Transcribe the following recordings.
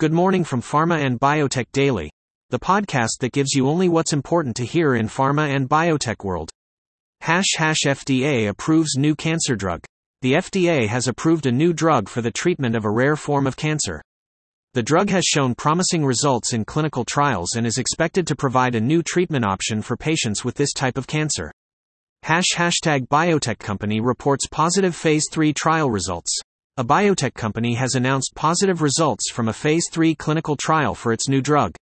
Good morning from Pharma and Biotech Daily, the podcast that gives you only what's important to hear in pharma and biotech world. Hash hash FDA approves new cancer drug. The FDA has approved a new drug for the treatment of a rare form of cancer. The drug has shown promising results in clinical trials and is expected to provide a new treatment option for patients with this type of cancer. Hash hashtag biotech company reports positive phase 3 trial results. A biotech company has announced positive results from a phase 3 clinical trial for its new drug.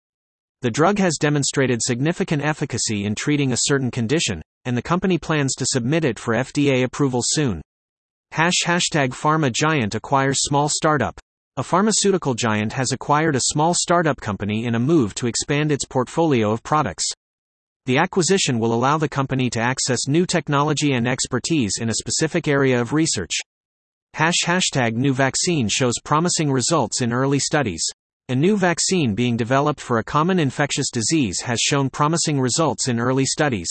The drug has demonstrated significant efficacy in treating a certain condition, and the company plans to submit it for FDA approval soon. Hash hashtag pharma giant acquires small startup. A pharmaceutical giant has acquired a small startup company in a move to expand its portfolio of products. The acquisition will allow the company to access new technology and expertise in a specific area of research. Hash hashtag new vaccine shows promising results in early studies. A new vaccine being developed for a common infectious disease has shown promising results in early studies.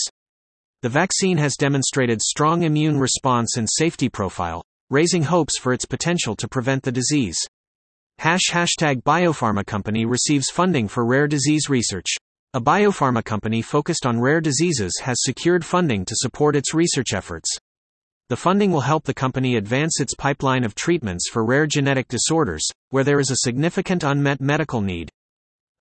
The vaccine has demonstrated strong immune response and safety profile, raising hopes for its potential to prevent the disease. Hash hashtag biopharma company receives funding for rare disease research. A biopharma company focused on rare diseases has secured funding to support its research efforts. The funding will help the company advance its pipeline of treatments for rare genetic disorders, where there is a significant unmet medical need.